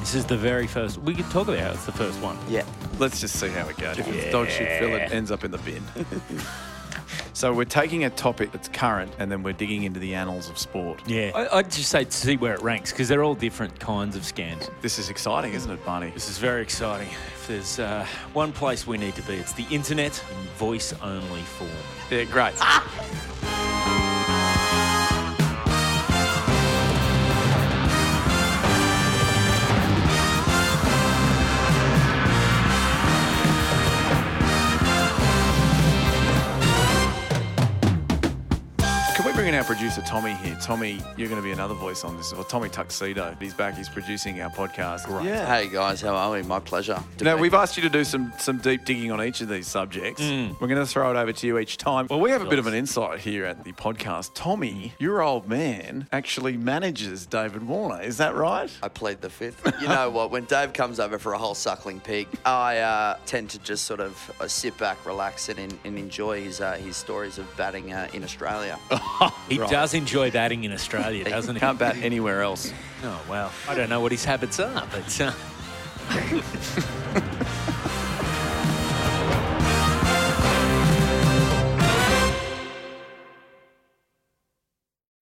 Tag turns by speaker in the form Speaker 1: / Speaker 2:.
Speaker 1: This is the very first. We could talk about how it's the first one.
Speaker 2: Yeah.
Speaker 3: Let's just see how it goes. If it's dog shit, Phil, it ends up in the bin. so we're taking a topic that's current and then we're digging into the annals of sport.
Speaker 1: Yeah. I, I'd just say to see where it ranks because they're all different kinds of scams.
Speaker 3: This is exciting, isn't it, Barney?
Speaker 1: This is very exciting. If there's uh, one place we need to be, it's the internet in voice only form.
Speaker 3: Yeah, great. Can we bring in our producer Tommy here? Tommy, you're going to be another voice on this. Well, Tommy Tuxedo, he's back. He's producing our podcast. Great.
Speaker 2: Yeah. Hey guys, how are we? My pleasure. to
Speaker 3: Now we've asked you to do some some deep digging on each of these subjects. We're going to throw it over to you each time. Well, we have a bit of an insight here at the podcast. Tommy, your old man actually manages David Warner. Is that right?
Speaker 2: I plead the fifth. You know what? When Dave comes over for a whole suckling pig, I uh, tend to just sort of uh, sit back, relax, and, and enjoy his uh, his stories of batting uh, in Australia.
Speaker 1: He does enjoy batting in Australia, doesn't he?
Speaker 3: Can't bat anywhere else.
Speaker 1: Oh, well. I don't know what his habits are, but. Uh,